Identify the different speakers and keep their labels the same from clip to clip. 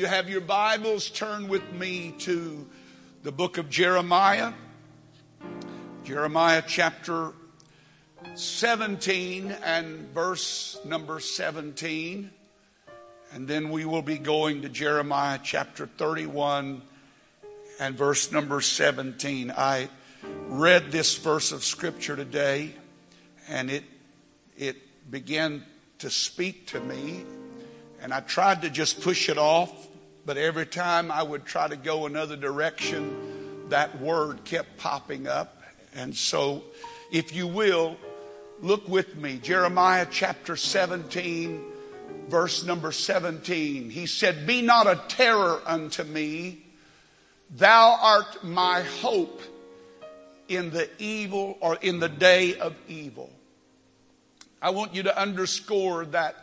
Speaker 1: you have your Bibles, turn with me to the book of Jeremiah. Jeremiah chapter 17 and verse number 17. And then we will be going to Jeremiah chapter 31 and verse number 17. I read this verse of scripture today and it it began to speak to me and I tried to just push it off, but every time I would try to go another direction, that word kept popping up. And so, if you will, look with me. Jeremiah chapter 17, verse number 17. He said, Be not a terror unto me. Thou art my hope in the evil or in the day of evil. I want you to underscore that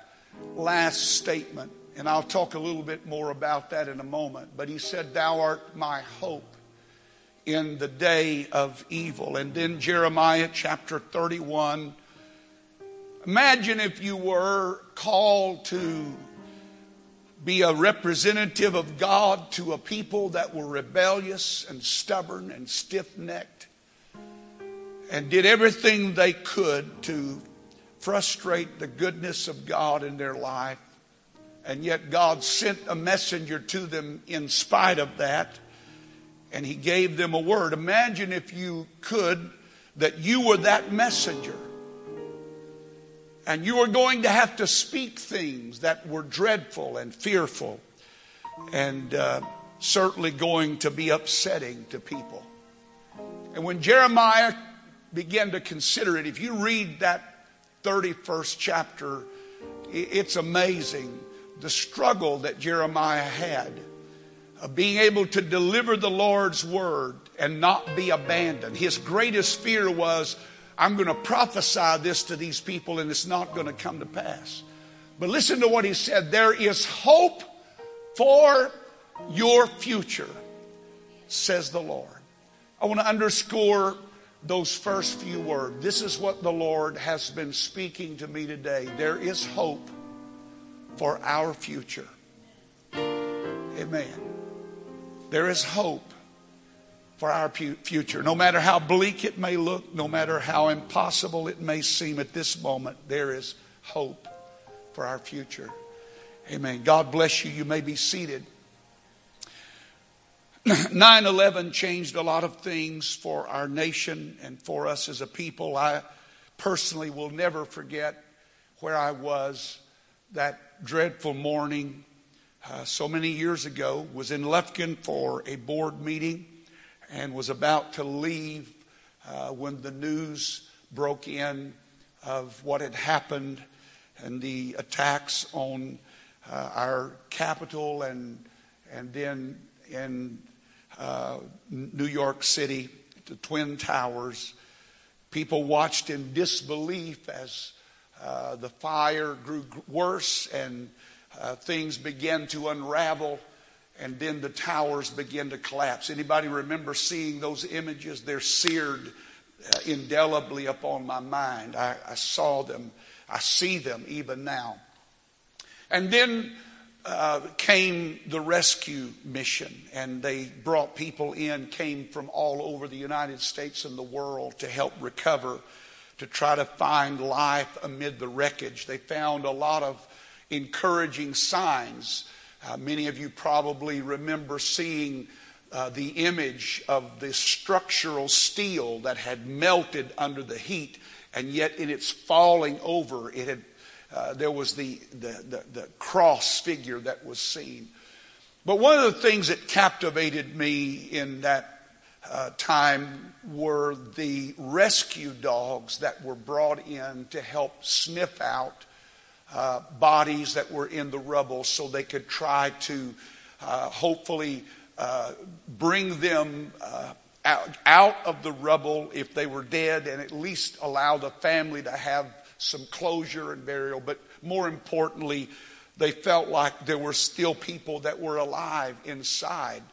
Speaker 1: last statement, and I'll talk a little bit more about that in a moment. But he said, Thou art my hope in the day of evil. And then Jeremiah chapter 31. Imagine if you were called to be a representative of God to a people that were rebellious and stubborn and stiff necked and did everything they could to frustrate the goodness of God in their life. And yet God sent a messenger to them in spite of that. And he gave them a word. Imagine if you could that you were that messenger. And you were going to have to speak things that were dreadful and fearful and uh, certainly going to be upsetting to people. And when Jeremiah began to consider it, if you read that 31st chapter, it's amazing the struggle that Jeremiah had of being able to deliver the Lord's word and not be abandoned. His greatest fear was, I'm going to prophesy this to these people and it's not going to come to pass. But listen to what he said there is hope for your future, says the Lord. I want to underscore those first few words. This is what the Lord has been speaking to me today. There is hope for our future. Amen. There is hope for our future. No matter how bleak it may look, no matter how impossible it may seem at this moment, there is hope for our future. Amen. God bless you. You may be seated. 9 11 changed a lot of things for our nation and for us as a people. I personally will never forget where I was that dreadful morning uh, so many years ago. Was in Lufkin for a board meeting and was about to leave uh, when the news broke in of what had happened and the attacks on uh, our capital and and then in uh, New York City, the Twin Towers. People watched in disbelief as uh, the fire grew worse and uh, things began to unravel and then the towers began to collapse. Anybody remember seeing those images? They're seared uh, indelibly upon my mind. I, I saw them. I see them even now. And then uh, came the rescue mission, and they brought people in, came from all over the United States and the world to help recover, to try to find life amid the wreckage. They found a lot of encouraging signs. Uh, many of you probably remember seeing uh, the image of the structural steel that had melted under the heat, and yet in its falling over, it had uh, there was the, the, the, the cross figure that was seen. But one of the things that captivated me in that uh, time were the rescue dogs that were brought in to help sniff out uh, bodies that were in the rubble so they could try to uh, hopefully uh, bring them uh, out, out of the rubble if they were dead and at least allow the family to have some closure and burial, but more importantly, they felt like there were still people that were alive inside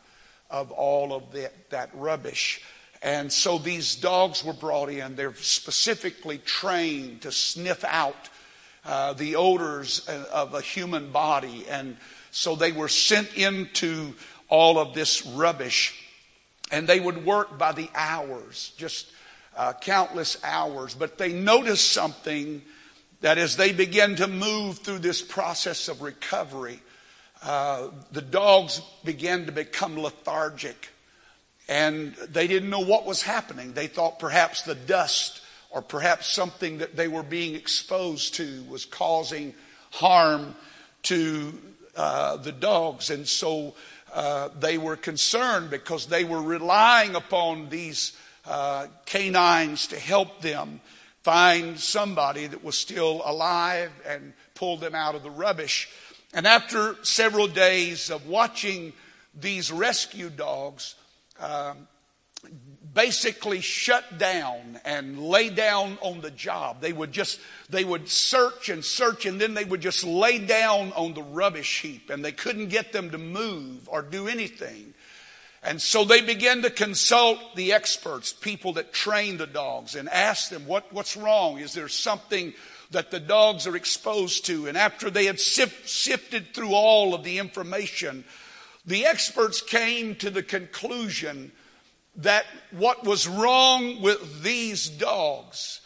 Speaker 1: of all of that, that rubbish. And so these dogs were brought in. They're specifically trained to sniff out uh, the odors of a human body and So they were sent into all of this rubbish. And they would work by the hours, just uh, countless hours. But they noticed something that as they began to move through this process of recovery, uh, the dogs began to become lethargic and they didn't know what was happening. They thought perhaps the dust or perhaps something that they were being exposed to was causing harm to uh, the dogs. And so uh, they were concerned because they were relying upon these uh, canines to help them find somebody that was still alive and pull them out of the rubbish. And after several days of watching these rescue dogs, um, basically shut down and lay down on the job. They would just, they would search and search and then they would just lay down on the rubbish heap and they couldn't get them to move or do anything. And so they began to consult the experts, people that train the dogs, and ask them, what, what's wrong? Is there something that the dogs are exposed to? And after they had sift, sifted through all of the information, the experts came to the conclusion that what was wrong with these dogs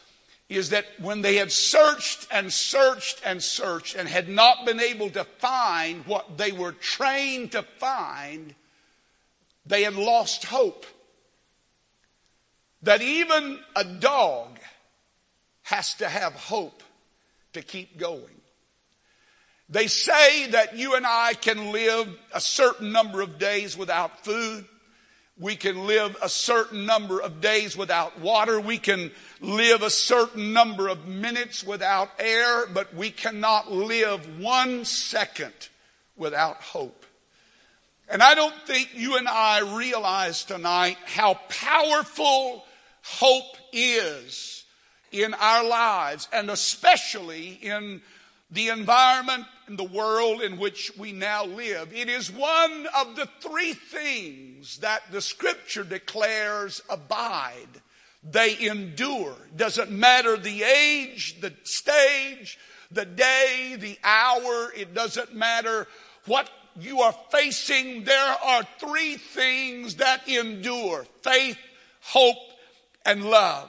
Speaker 1: is that when they had searched and searched and searched and had not been able to find what they were trained to find, they had lost hope. That even a dog has to have hope to keep going. They say that you and I can live a certain number of days without food. We can live a certain number of days without water. We can live a certain number of minutes without air, but we cannot live one second without hope. And I don't think you and I realize tonight how powerful hope is in our lives and especially in the environment and the world in which we now live. It is one of the three things that the scripture declares abide. They endure. Doesn't matter the age, the stage, the day, the hour. It doesn't matter what you are facing, there are three things that endure faith, hope, and love.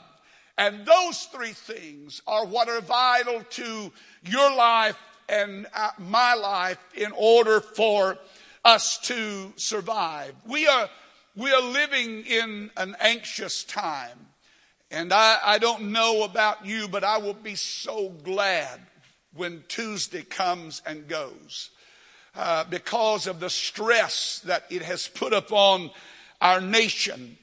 Speaker 1: And those three things are what are vital to your life and uh, my life in order for us to survive. We are, we are living in an anxious time. And I, I don't know about you, but I will be so glad when Tuesday comes and goes. Uh, because of the stress that it has put upon our nation.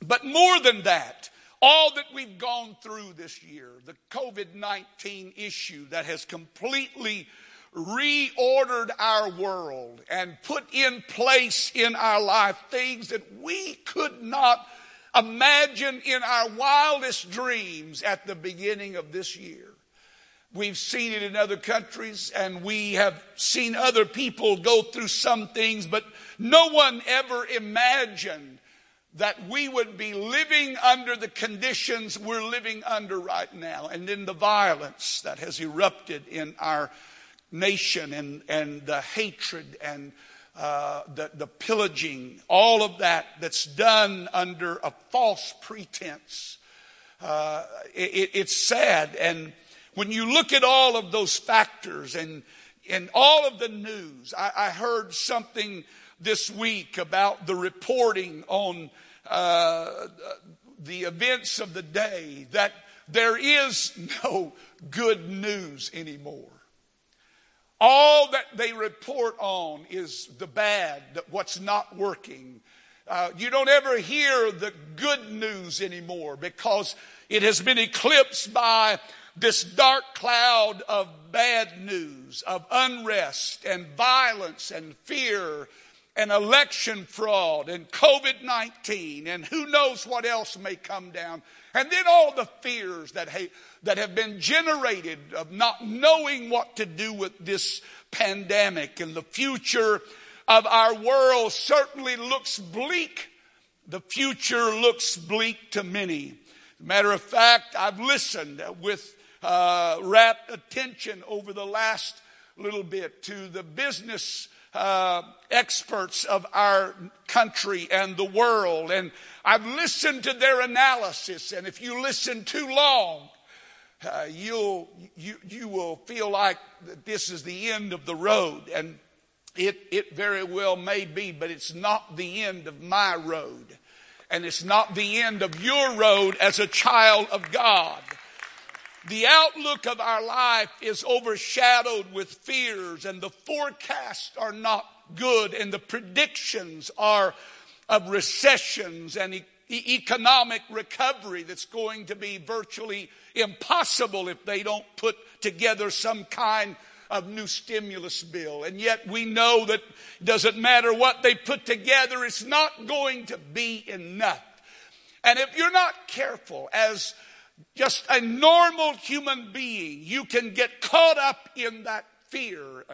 Speaker 1: But more than that, all that we've gone through this year, the COVID 19 issue that has completely reordered our world and put in place in our life things that we could not imagine in our wildest dreams at the beginning of this year. We've seen it in other countries and we have seen other people go through some things, but no one ever imagined that we would be living under the conditions we're living under right now and in the violence that has erupted in our nation and, and the hatred and uh, the, the pillaging, all of that that's done under a false pretense. Uh, it, it's sad and when you look at all of those factors and, and all of the news, I, I heard something this week about the reporting on uh, the events of the day that there is no good news anymore. All that they report on is the bad, what's not working. Uh, you don't ever hear the good news anymore because it has been eclipsed by this dark cloud of bad news, of unrest and violence and fear and election fraud and COVID 19 and who knows what else may come down. And then all the fears that, ha- that have been generated of not knowing what to do with this pandemic and the future of our world certainly looks bleak. The future looks bleak to many. Matter of fact, I've listened with uh, rapt attention over the last little bit to the business uh, experts of our country and the world, and I've listened to their analysis. And if you listen too long, uh, you'll you you will feel like this is the end of the road, and it it very well may be, but it's not the end of my road, and it's not the end of your road as a child of God. The outlook of our life is overshadowed with fears, and the forecasts are not good, and the predictions are of recessions and e- economic recovery that's going to be virtually impossible if they don't put together some kind of new stimulus bill. And yet we know that doesn't matter what they put together, it's not going to be enough. And if you're not careful as just a normal human being, you can get caught up in that fear,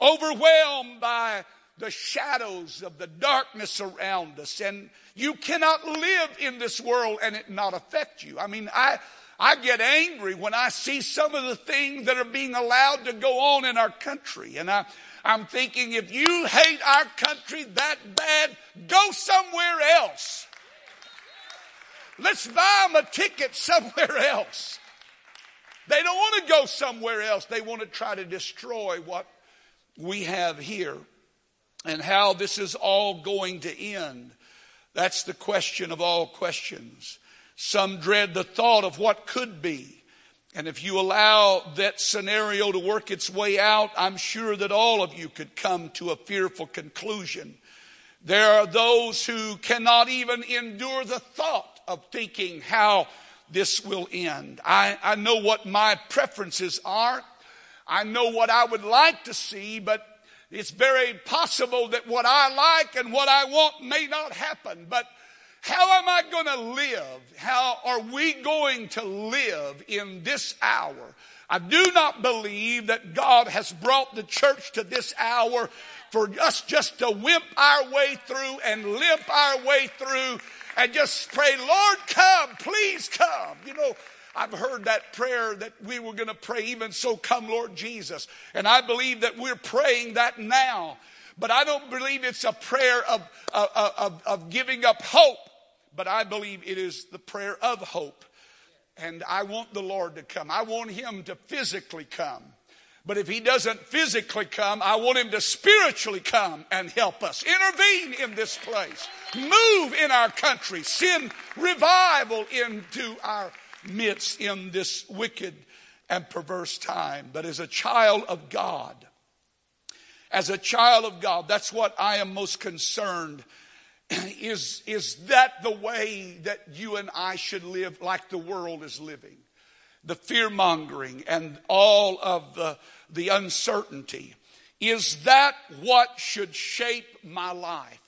Speaker 1: overwhelmed by the shadows of the darkness around us. And you cannot live in this world and it not affect you. I mean, I, I get angry when I see some of the things that are being allowed to go on in our country. And I, I'm thinking, if you hate our country that bad, go somewhere else. Let's buy them a ticket somewhere else. They don't want to go somewhere else. They want to try to destroy what we have here and how this is all going to end. That's the question of all questions. Some dread the thought of what could be. And if you allow that scenario to work its way out, I'm sure that all of you could come to a fearful conclusion. There are those who cannot even endure the thought of thinking how this will end. I, I know what my preferences are. I know what I would like to see, but it's very possible that what I like and what I want may not happen. But how am I going to live? How are we going to live in this hour? I do not believe that God has brought the church to this hour for us just to wimp our way through and limp our way through and just pray, Lord, come, please come. You know, I've heard that prayer that we were going to pray, even so, come, Lord Jesus. And I believe that we're praying that now. But I don't believe it's a prayer of, of, of, of giving up hope, but I believe it is the prayer of hope. And I want the Lord to come. I want Him to physically come. But if he doesn't physically come, I want him to spiritually come and help us. Intervene in this place. Move in our country. Send revival into our midst in this wicked and perverse time. But as a child of God, as a child of God, that's what I am most concerned. Is, is that the way that you and I should live like the world is living? The fear mongering and all of the the uncertainty. Is that what should shape my life?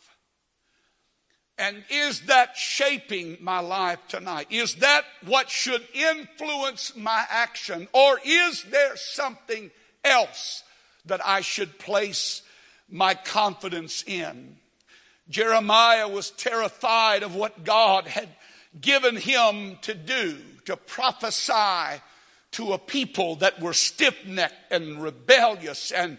Speaker 1: And is that shaping my life tonight? Is that what should influence my action? Or is there something else that I should place my confidence in? Jeremiah was terrified of what God had given him to do, to prophesy to a people that were stiff necked and rebellious. And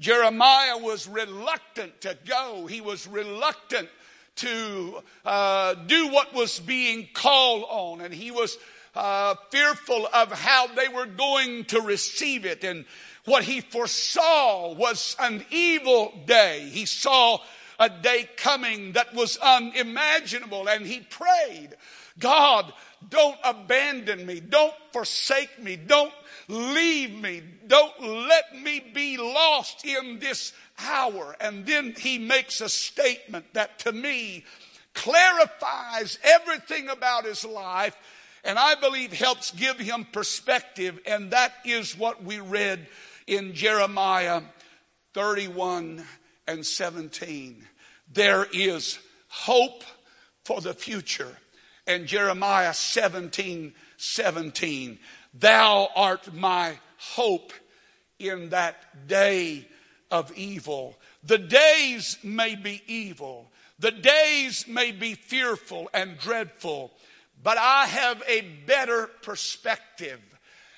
Speaker 1: Jeremiah was reluctant to go. He was reluctant to uh, do what was being called on. And he was uh, fearful of how they were going to receive it. And what he foresaw was an evil day. He saw a day coming that was unimaginable. And he prayed, God, don't abandon me. Don't forsake me. Don't leave me. Don't let me be lost in this hour. And then he makes a statement that to me clarifies everything about his life and I believe helps give him perspective. And that is what we read in Jeremiah 31 and 17. There is hope for the future and Jeremiah 17 17. Thou art my hope in that day of evil. The days may be evil, the days may be fearful and dreadful, but I have a better perspective.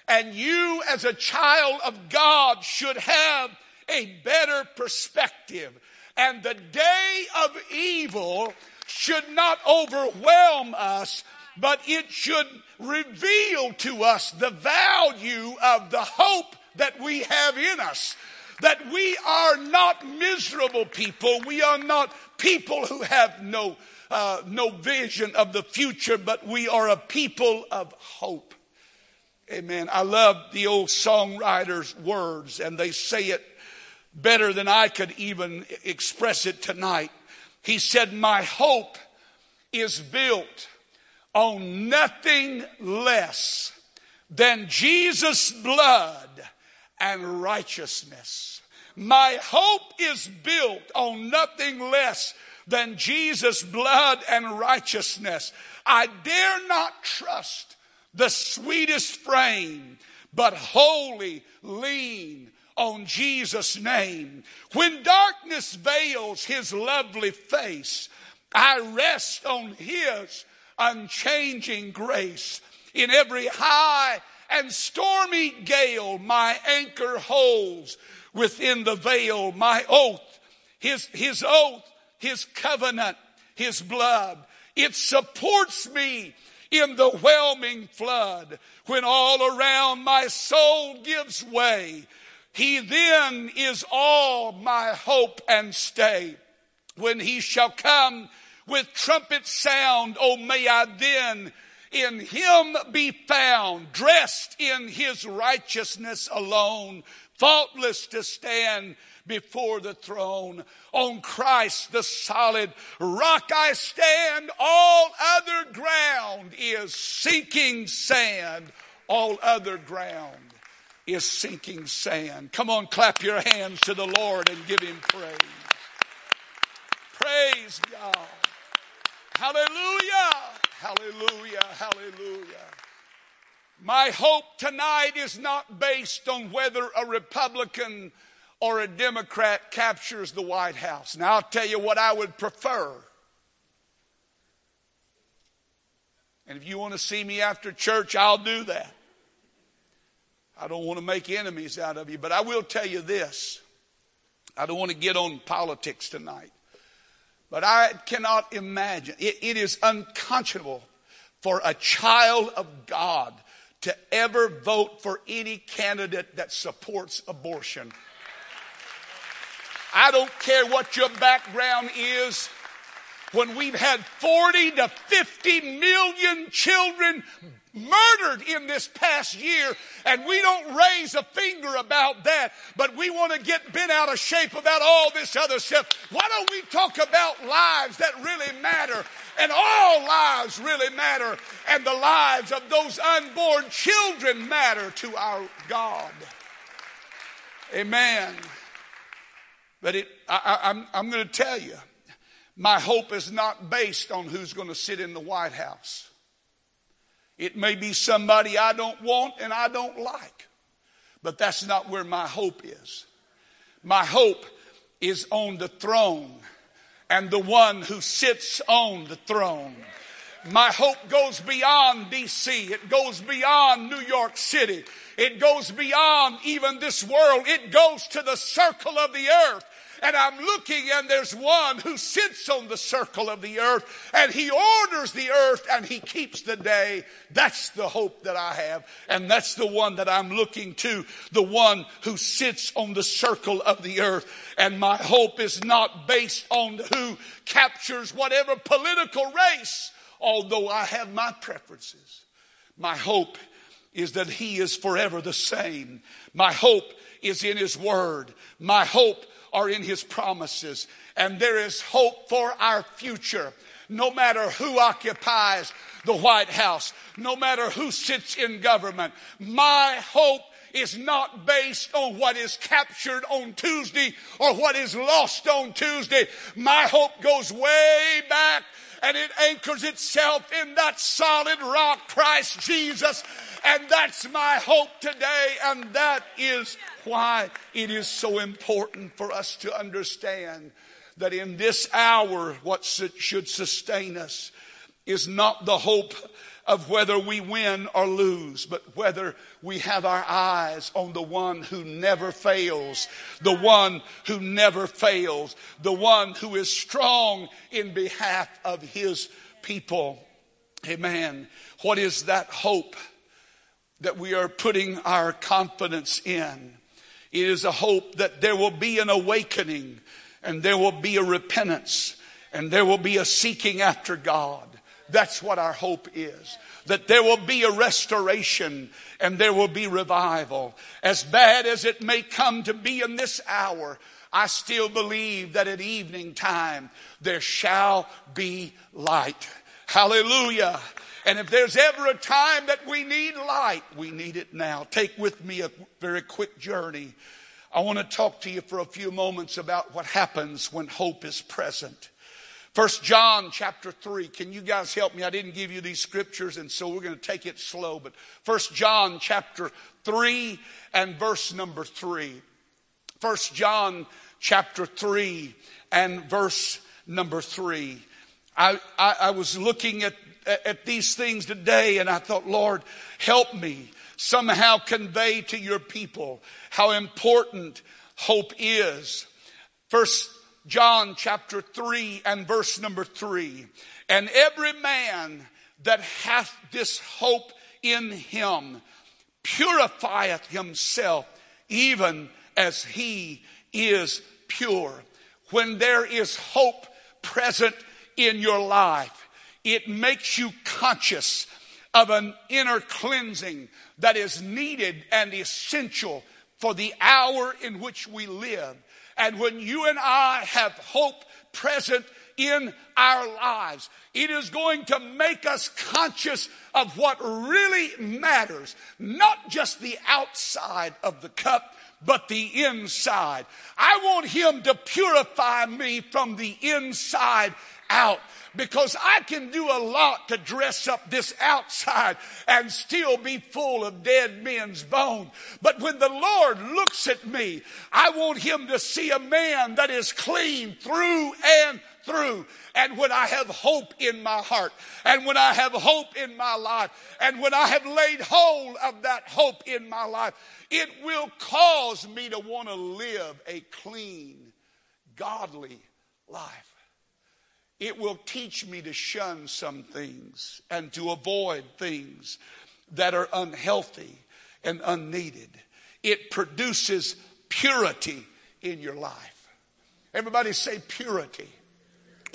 Speaker 1: And you, as a child of God, should have a better perspective. And the day of evil should not overwhelm us, but it should reveal to us the value of the hope that we have in us. That we are not miserable people. We are not people who have no, uh, no vision of the future, but we are a people of hope. Amen. I love the old songwriter's words, and they say it better than I could even express it tonight. He said, My hope is built on nothing less than Jesus' blood and righteousness. My hope is built on nothing less than Jesus' blood and righteousness. I dare not trust the sweetest frame, but wholly lean on Jesus' name. When darkness veils his lovely face, I rest on his unchanging grace. In every high and stormy gale, my anchor holds within the veil my oath, his, his oath, his covenant, his blood. It supports me in the whelming flood when all around my soul gives way. He then is all my hope and stay. When he shall come with trumpet sound, oh may I then in him be found, dressed in his righteousness alone, faultless to stand before the throne. On Christ, the solid rock I stand. All other ground is sinking sand. All other ground is sinking sand. Come on, clap your hands to the Lord and give him praise. Praise God. Hallelujah. Hallelujah. Hallelujah. My hope tonight is not based on whether a Republican or a Democrat captures the White House. Now, I'll tell you what I would prefer. And if you want to see me after church, I'll do that. I don't want to make enemies out of you, but I will tell you this. I don't want to get on politics tonight. But I cannot imagine, it, it is unconscionable for a child of God to ever vote for any candidate that supports abortion. I don't care what your background is. When we've had 40 to 50 million children murdered in this past year, and we don't raise a finger about that, but we want to get bent out of shape about all this other stuff. Why don't we talk about lives that really matter? And all lives really matter, and the lives of those unborn children matter to our God. Amen. But it, I, I'm going to tell you, my hope is not based on who's going to sit in the White House. It may be somebody I don't want and I don't like, but that's not where my hope is. My hope is on the throne and the one who sits on the throne. My hope goes beyond DC. It goes beyond New York City. It goes beyond even this world. It goes to the circle of the earth and I'm looking and there's one who sits on the circle of the earth and he orders the earth and he keeps the day. That's the hope that I have. And that's the one that I'm looking to, the one who sits on the circle of the earth. And my hope is not based on who captures whatever political race, although I have my preferences. My hope is that he is forever the same. My hope is in his word. My hope are in his promises. And there is hope for our future. No matter who occupies the White House, no matter who sits in government, my hope is not based on what is captured on Tuesday or what is lost on Tuesday. My hope goes way back and it anchors itself in that solid rock, Christ Jesus. And that's my hope today. And that is why it is so important for us to understand that in this hour, what should sustain us is not the hope of whether we win or lose, but whether we have our eyes on the one who never fails, the one who never fails, the one who is strong in behalf of his people. Amen. What is that hope that we are putting our confidence in? It is a hope that there will be an awakening and there will be a repentance and there will be a seeking after God. That's what our hope is. That there will be a restoration and there will be revival. As bad as it may come to be in this hour, I still believe that at evening time there shall be light. Hallelujah. And if there's ever a time that we need light, we need it now. Take with me a very quick journey. I want to talk to you for a few moments about what happens when hope is present. First John chapter 3. Can you guys help me? I didn't give you these scriptures and so we're going to take it slow, but First John chapter 3 and verse number 3. First John chapter 3 and verse number 3. I, I, I was looking at, at these things today and I thought, Lord, help me somehow convey to your people how important hope is. First John chapter 3 and verse number 3. And every man that hath this hope in him purifieth himself even as he is pure. When there is hope present in your life, it makes you conscious of an inner cleansing that is needed and essential for the hour in which we live. And when you and I have hope present in our lives, it is going to make us conscious of what really matters. Not just the outside of the cup, but the inside. I want him to purify me from the inside out because I can do a lot to dress up this outside and still be full of dead men's bone. But when the Lord looks at me, I want him to see a man that is clean through and through. And when I have hope in my heart, and when I have hope in my life, and when I have laid hold of that hope in my life, it will cause me to want to live a clean, godly life. It will teach me to shun some things and to avoid things that are unhealthy and unneeded. It produces purity in your life. Everybody say purity.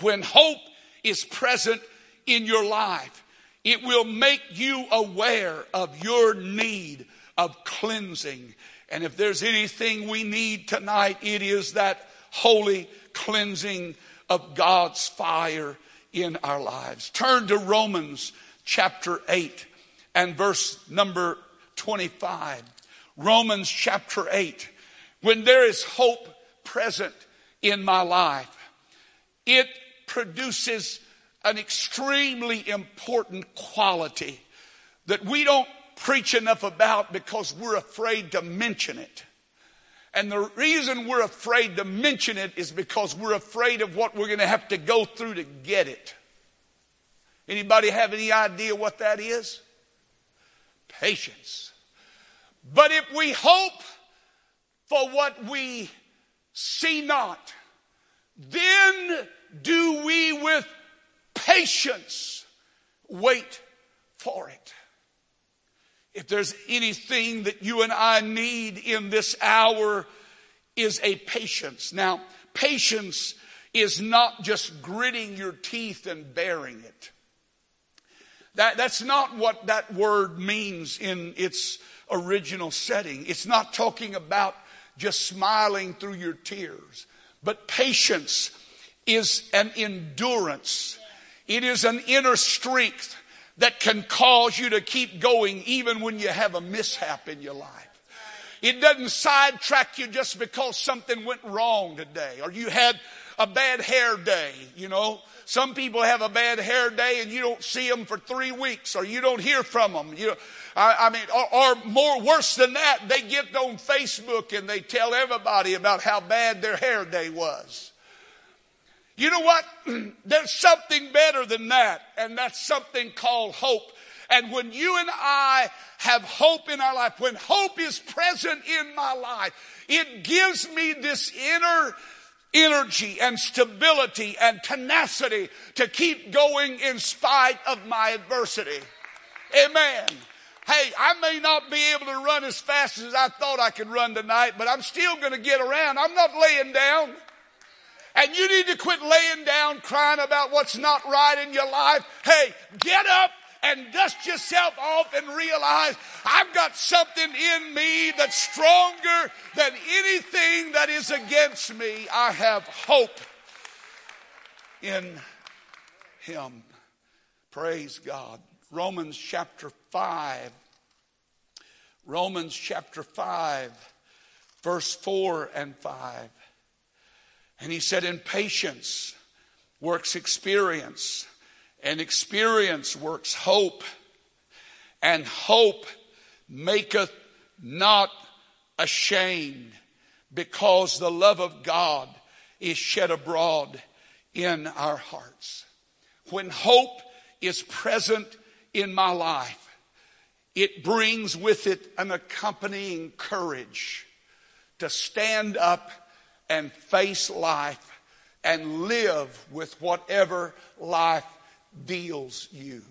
Speaker 1: When hope is present in your life, it will make you aware of your need of cleansing. And if there's anything we need tonight, it is that holy cleansing of God's fire in our lives. Turn to Romans chapter 8 and verse number 25. Romans chapter 8. When there is hope present in my life, it produces an extremely important quality that we don't preach enough about because we're afraid to mention it. And the reason we're afraid to mention it is because we're afraid of what we're going to have to go through to get it. Anybody have any idea what that is? Patience. But if we hope for what we see not, then do we with patience wait for it. If there's anything that you and I need in this hour is a patience. Now, patience is not just gritting your teeth and bearing it. That, that's not what that word means in its original setting. It's not talking about just smiling through your tears, but patience is an endurance. It is an inner strength that can cause you to keep going even when you have a mishap in your life. It doesn't sidetrack you just because something went wrong today or you had a bad hair day, you know. Some people have a bad hair day and you don't see them for three weeks or you don't hear from them. You know, I, I mean, or, or more worse than that, they get on Facebook and they tell everybody about how bad their hair day was. You know what? There's something better than that, and that's something called hope. And when you and I have hope in our life, when hope is present in my life, it gives me this inner energy and stability and tenacity to keep going in spite of my adversity. Amen. Hey, I may not be able to run as fast as I thought I could run tonight, but I'm still going to get around. I'm not laying down. And you need to quit laying down crying about what's not right in your life. Hey, get up and dust yourself off and realize I've got something in me that's stronger than anything that is against me. I have hope in Him. Praise God. Romans chapter 5. Romans chapter 5, verse 4 and 5. And he said, In patience works experience and experience works hope, and hope maketh not ashamed, because the love of God is shed abroad in our hearts. When hope is present in my life, it brings with it an accompanying courage to stand up and face life and live with whatever life deals you.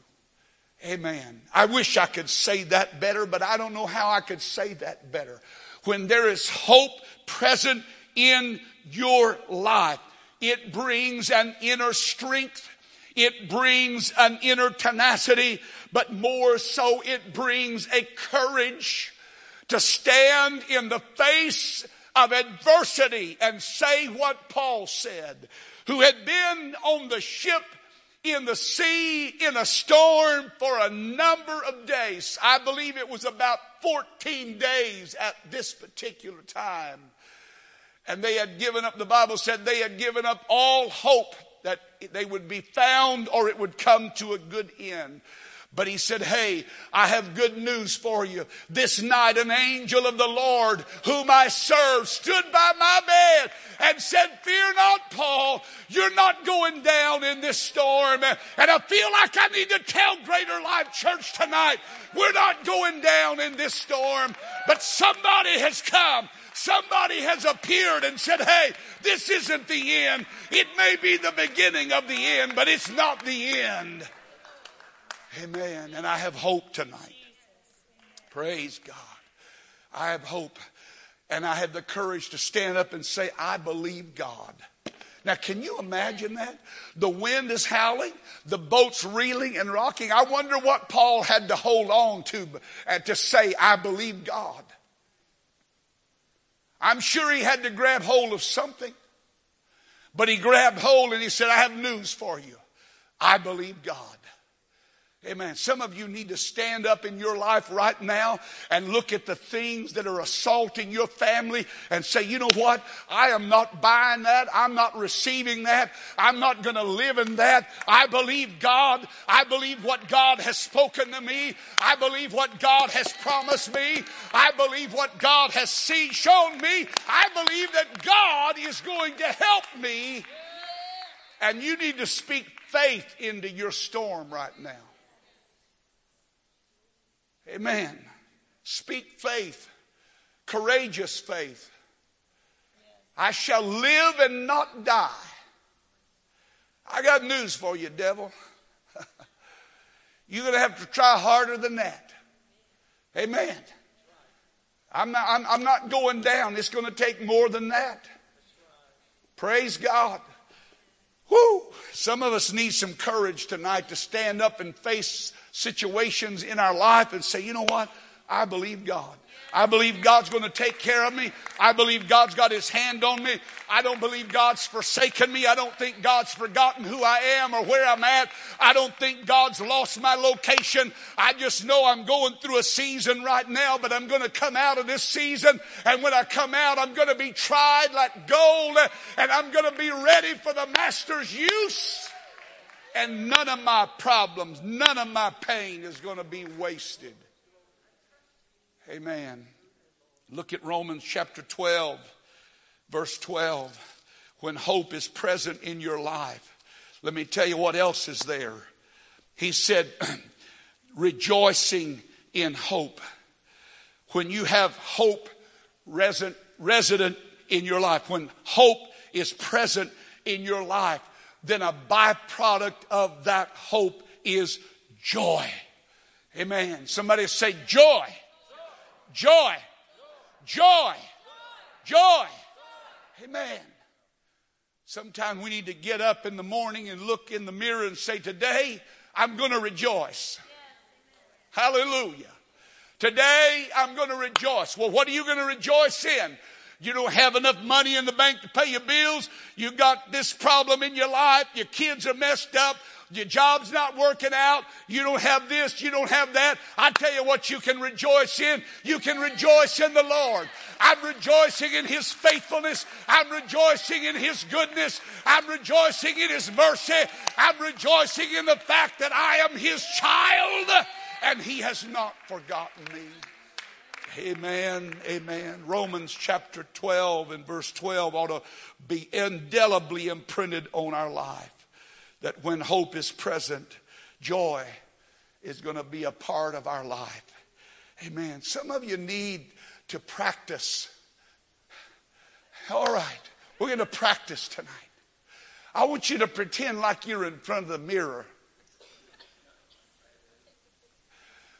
Speaker 1: Amen. I wish I could say that better, but I don't know how I could say that better. When there is hope present in your life, it brings an inner strength. It brings an inner tenacity, but more so, it brings a courage to stand in the face of adversity and say what Paul said, who had been on the ship in the sea in a storm for a number of days. I believe it was about 14 days at this particular time. And they had given up, the Bible said they had given up all hope that they would be found or it would come to a good end. But he said, Hey, I have good news for you. This night, an angel of the Lord, whom I serve, stood by my bed and said, Fear not, Paul. You're not going down in this storm. And I feel like I need to tell Greater Life Church tonight, we're not going down in this storm, but somebody has come. Somebody has appeared and said, Hey, this isn't the end. It may be the beginning of the end, but it's not the end. Amen. And I have hope tonight. Praise God. I have hope. And I have the courage to stand up and say, I believe God. Now, can you imagine that? The wind is howling, the boat's reeling and rocking. I wonder what Paul had to hold on to uh, to say, I believe God. I'm sure he had to grab hold of something, but he grabbed hold and he said, I have news for you. I believe God. Amen. Some of you need to stand up in your life right now and look at the things that are assaulting your family and say, you know what? I am not buying that. I'm not receiving that. I'm not going to live in that. I believe God. I believe what God has spoken to me. I believe what God has promised me. I believe what God has seen, shown me. I believe that God is going to help me. And you need to speak faith into your storm right now. Amen. Speak faith, courageous faith. I shall live and not die. I got news for you, devil. You're going to have to try harder than that. Amen. I'm not, I'm, I'm not going down. It's going to take more than that. Praise God. Whoo! Some of us need some courage tonight to stand up and face situations in our life and say, you know what? I believe God. I believe God's going to take care of me. I believe God's got his hand on me. I don't believe God's forsaken me. I don't think God's forgotten who I am or where I'm at. I don't think God's lost my location. I just know I'm going through a season right now, but I'm going to come out of this season. And when I come out, I'm going to be tried like gold and I'm going to be ready for the master's use and none of my problems, none of my pain is going to be wasted. Amen. Look at Romans chapter 12, verse 12 when hope is present in your life, let me tell you what else is there. He said, rejoicing in hope. When you have hope resident, resident in your life, when hope is present in your life, then a byproduct of that hope is joy. Amen. Somebody say joy. Joy. Joy. Joy. Amen. Sometimes we need to get up in the morning and look in the mirror and say, Today I'm going to rejoice. Hallelujah. Today I'm going to rejoice. Well, what are you going to rejoice in? You don't have enough money in the bank to pay your bills. You got this problem in your life. Your kids are messed up. Your job's not working out. You don't have this. You don't have that. I tell you what you can rejoice in. You can rejoice in the Lord. I'm rejoicing in His faithfulness. I'm rejoicing in His goodness. I'm rejoicing in His mercy. I'm rejoicing in the fact that I am His child and He has not forgotten me. Amen. Amen. Romans chapter 12 and verse 12 ought to be indelibly imprinted on our life that when hope is present, joy is going to be a part of our life. Amen. Some of you need to practice. All right, we're going to practice tonight. I want you to pretend like you're in front of the mirror.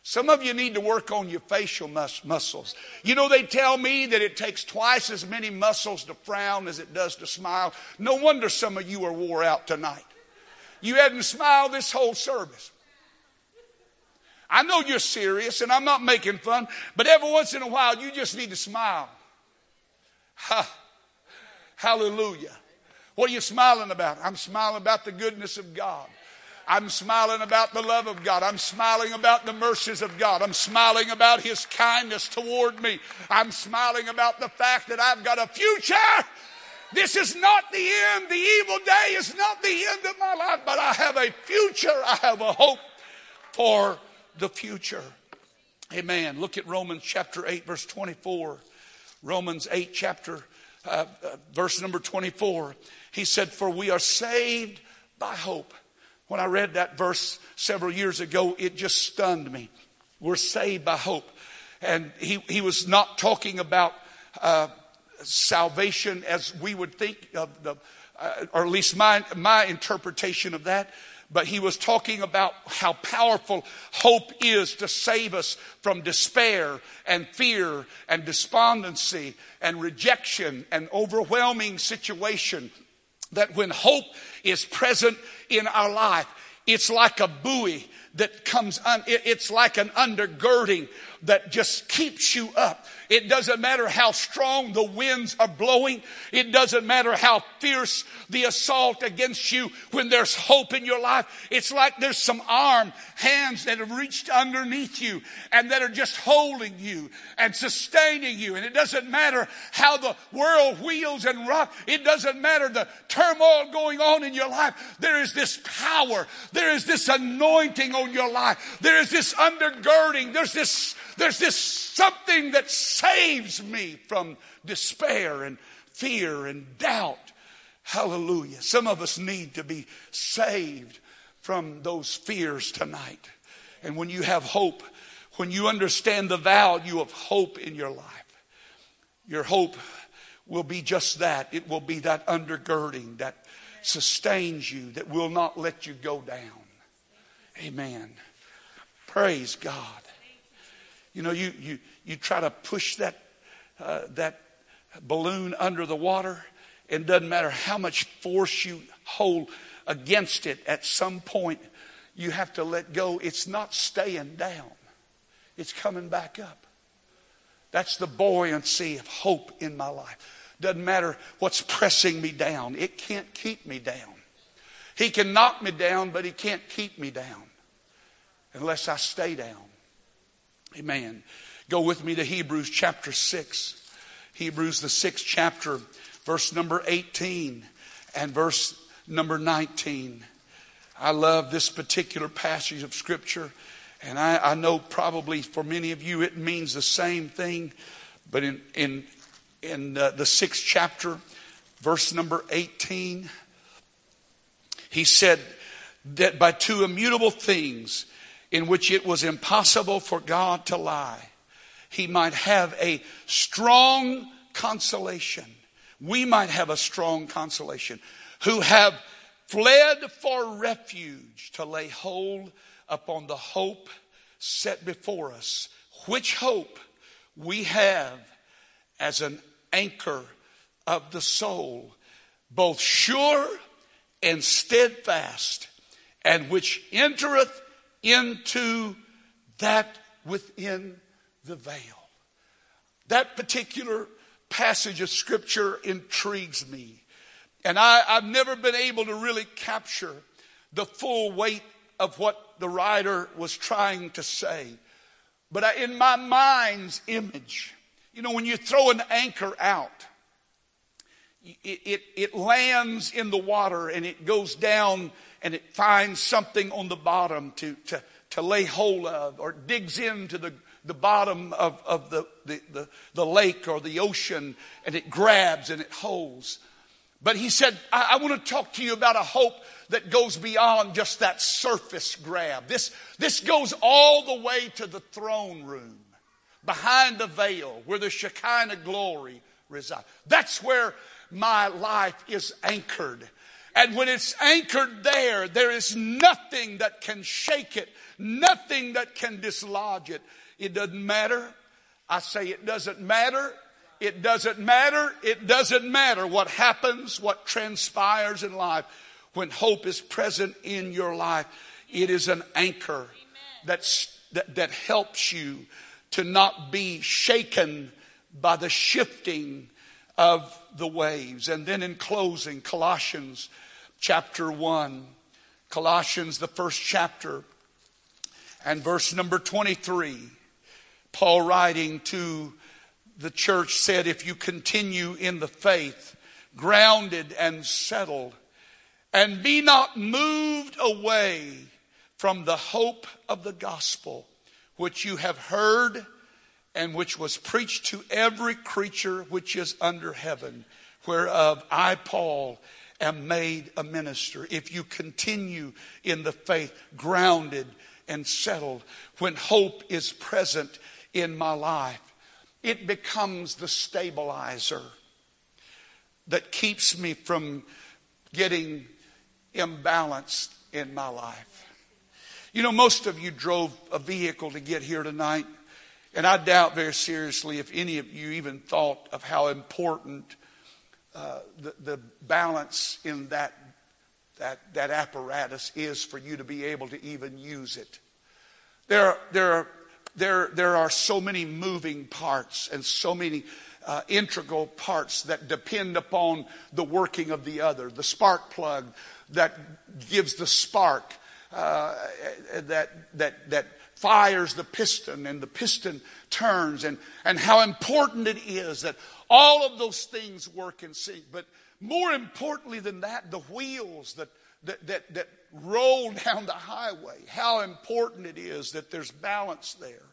Speaker 1: Some of you need to work on your facial mus- muscles. You know, they tell me that it takes twice as many muscles to frown as it does to smile. No wonder some of you are wore out tonight. You hadn't smiled this whole service. I know you're serious and I'm not making fun, but every once in a while you just need to smile. Ha. Hallelujah. What are you smiling about? I'm smiling about the goodness of God. I'm smiling about the love of God. I'm smiling about the mercies of God. I'm smiling about His kindness toward me. I'm smiling about the fact that I've got a future this is not the end. The evil day is not the end of my life, but I have a future. I have a hope for the future. Amen. Look at Romans chapter 8, verse 24. Romans 8, chapter, uh, uh, verse number 24. He said, For we are saved by hope. When I read that verse several years ago, it just stunned me. We're saved by hope. And he, he was not talking about uh, salvation as we would think of the, uh, or at least my, my interpretation of that. But he was talking about how powerful hope is to save us from despair and fear and despondency and rejection and overwhelming situation. That when hope is present in our life, it's like a buoy that comes, un, it's like an undergirding that just keeps you up. It doesn't matter how strong the winds are blowing. It doesn't matter how fierce the assault against you when there's hope in your life. It's like there's some arm, hands that have reached underneath you and that are just holding you and sustaining you. And it doesn't matter how the world wheels and rock. It doesn't matter the turmoil going on in your life. There is this power. There is this anointing on your life. There is this undergirding. There's this there's this something that saves me from despair and fear and doubt. Hallelujah. Some of us need to be saved from those fears tonight. And when you have hope, when you understand the value of hope in your life, your hope will be just that. It will be that undergirding that sustains you, that will not let you go down. Amen. Praise God. You know, you, you, you try to push that, uh, that balloon under the water, and doesn't matter how much force you hold against it, at some point you have to let go. It's not staying down, it's coming back up. That's the buoyancy of hope in my life. Doesn't matter what's pressing me down, it can't keep me down. He can knock me down, but he can't keep me down unless I stay down. Amen. Go with me to Hebrews chapter 6. Hebrews, the sixth chapter, verse number 18 and verse number 19. I love this particular passage of Scripture, and I, I know probably for many of you it means the same thing, but in, in, in uh, the sixth chapter, verse number 18. He said that by two immutable things in which it was impossible for God to lie, he might have a strong consolation. We might have a strong consolation who have fled for refuge to lay hold upon the hope set before us, which hope we have as an anchor of the soul, both sure and steadfast, and which entereth into that within the veil. That particular passage of scripture intrigues me. And I, have never been able to really capture the full weight of what the writer was trying to say. But I, in my mind's image, you know, when you throw an anchor out, it, it, it, lands in the water and it goes down and it finds something on the bottom to, to, to lay hold of or digs into the, the bottom of, of the, the, the, the lake or the ocean and it grabs and it holds. But he said, I, I want to talk to you about a hope that goes beyond just that surface grab. This, this goes all the way to the throne room, behind the veil, where the Shekinah glory resides. That's where my life is anchored. And when it's anchored there, there is nothing that can shake it, nothing that can dislodge it. It doesn't matter. I say it doesn't matter it doesn't matter. It doesn't matter what happens, what transpires in life. When hope is present in your life, it is an anchor that's, that, that helps you to not be shaken by the shifting of the waves. And then in closing, Colossians chapter 1, Colossians, the first chapter, and verse number 23, Paul writing to the church said, if you continue in the faith, grounded and settled, and be not moved away from the hope of the gospel, which you have heard and which was preached to every creature which is under heaven, whereof I, Paul, am made a minister. If you continue in the faith, grounded and settled, when hope is present in my life, it becomes the stabilizer that keeps me from getting imbalanced in my life. You know, most of you drove a vehicle to get here tonight, and I doubt very seriously if any of you even thought of how important uh, the, the balance in that, that, that apparatus is for you to be able to even use it. There, there there, there are so many moving parts and so many uh, integral parts that depend upon the working of the other. The spark plug that gives the spark uh, that, that, that fires the piston and the piston turns and, and how important it is that all of those things work in sync. But more importantly than that, the wheels that, that, that, that roll down the highway, how important it is that there's balance there,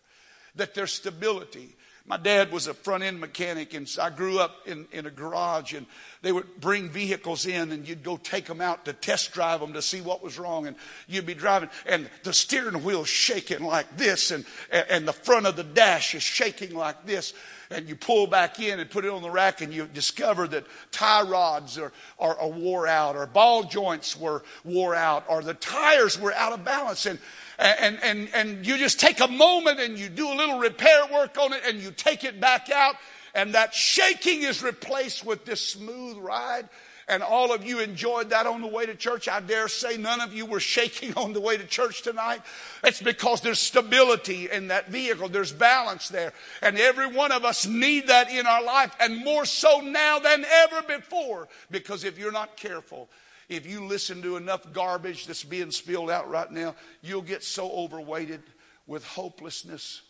Speaker 1: that there's stability. My dad was a front end mechanic, and I grew up in, in a garage, and they would bring vehicles in, and you'd go take them out to test drive them to see what was wrong, and you'd be driving, and the steering wheel's shaking like this, and, and the front of the dash is shaking like this, and you pull back in and put it on the rack, and you discover that tie rods are, are, are wore out, or ball joints were wore out, or the tires were out of balance, and and, and, and you just take a moment and you do a little repair work on it and you take it back out. And that shaking is replaced with this smooth ride and all of you enjoyed that on the way to church. I dare say none of you were shaking on the way to church tonight. It's because there's stability in that vehicle. There's balance there. And every one of us need that in our life and more so now than ever before. Because if you're not careful, if you listen to enough garbage that's being spilled out right now, you'll get so overweighted with hopelessness.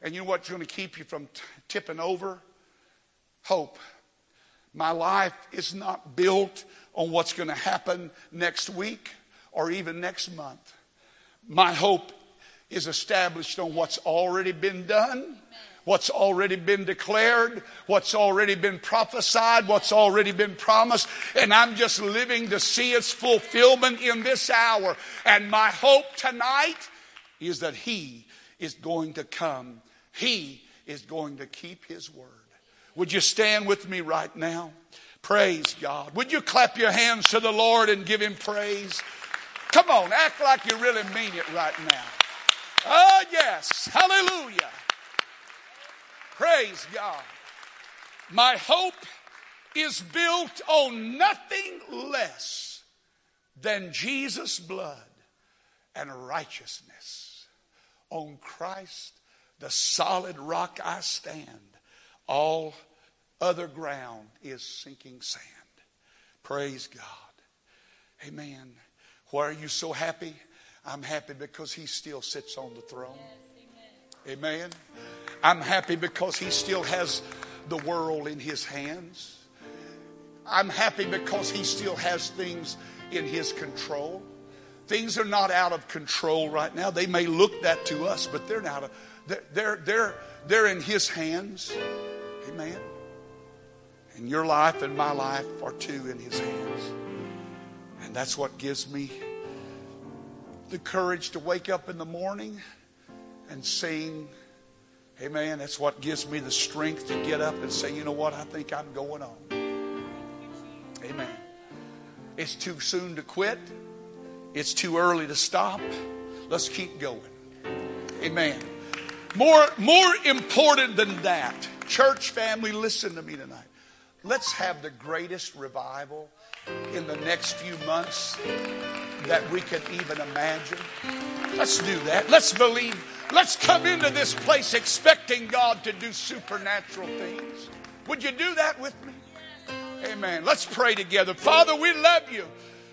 Speaker 1: And you know what's going to keep you from t- tipping over? Hope. My life is not built on what's going to happen next week or even next month. My hope is established on what's already been done, what's already been declared, what's already been prophesied, what's already been promised, and I'm just living to see its fulfillment in this hour. And my hope tonight is that He is going to come. He is going to keep His word. Would you stand with me right now? Praise God. Would you clap your hands to the Lord and give Him praise? Come on, act like you really mean it right now. Oh, yes. Hallelujah. Praise God. My hope is built on nothing less than Jesus' blood and righteousness. On Christ, the solid rock I stand. All other ground is sinking sand. Praise God. Amen. Why are you so happy? I'm happy because He still sits on the throne. Yes, amen. amen. I'm happy because He still has the world in His hands. I'm happy because He still has things in His control. Things are not out of control right now. They may look that to us, but they're not. They're, they're, they're, they're in His hands. Amen. And your life and my life are too in His hands. And that's what gives me the courage to wake up in the morning and sing Amen. That's what gives me the strength to get up and say, you know what, I think I'm going on. Amen. It's too soon to quit. It's too early to stop. Let's keep going. Amen. More, more important than that, church family, listen to me tonight. Let's have the greatest revival in the next few months that we can even imagine. Let's do that. Let's believe Let's come into this place expecting God to do supernatural things. Would you do that with me? Amen. Let's pray together. Father, we love you.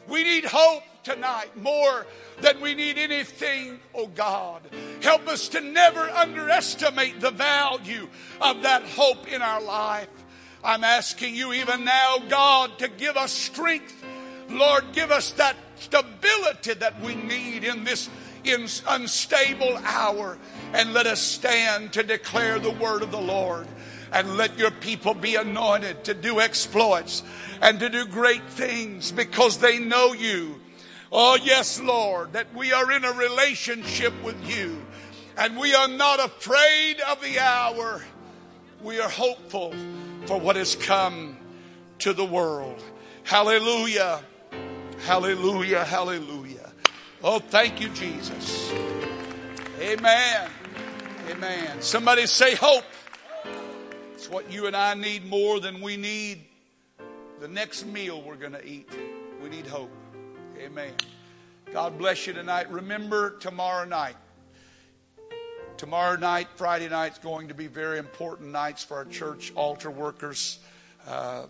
Speaker 1: We need hope tonight more than we need anything, oh God. Help us to never underestimate the value of that hope in our life. I'm asking you even now, God, to give us strength. Lord, give us that stability that we need in this in unstable hour and let us stand to declare the word of the Lord. And let your people be anointed to do exploits and to do great things because they know you. Oh, yes, Lord, that we are in a relationship with you and we are not afraid of the hour. We are hopeful for what has come to the world. Hallelujah. Hallelujah. Hallelujah. Oh, thank you, Jesus. Amen. Amen. Somebody say hope. It's what you and I need more than we need the next meal we're going to eat. We need hope. Amen. God bless you tonight. Remember tomorrow night. Tomorrow night, Friday night, is going to be very important nights for our church altar workers uh, uh,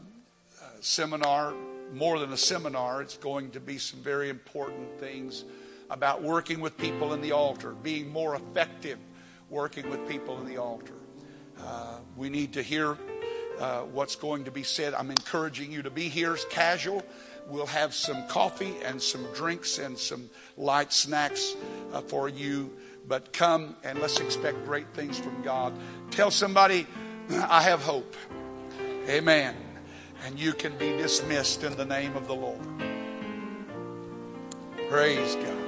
Speaker 1: seminar. More than a seminar, it's going to be some very important things about working with people in the altar, being more effective working with people in the altar. Uh, we need to hear uh, what's going to be said. I'm encouraging you to be here as casual. We'll have some coffee and some drinks and some light snacks uh, for you. But come and let's expect great things from God. Tell somebody, I have hope. Amen. And you can be dismissed in the name of the Lord. Praise God.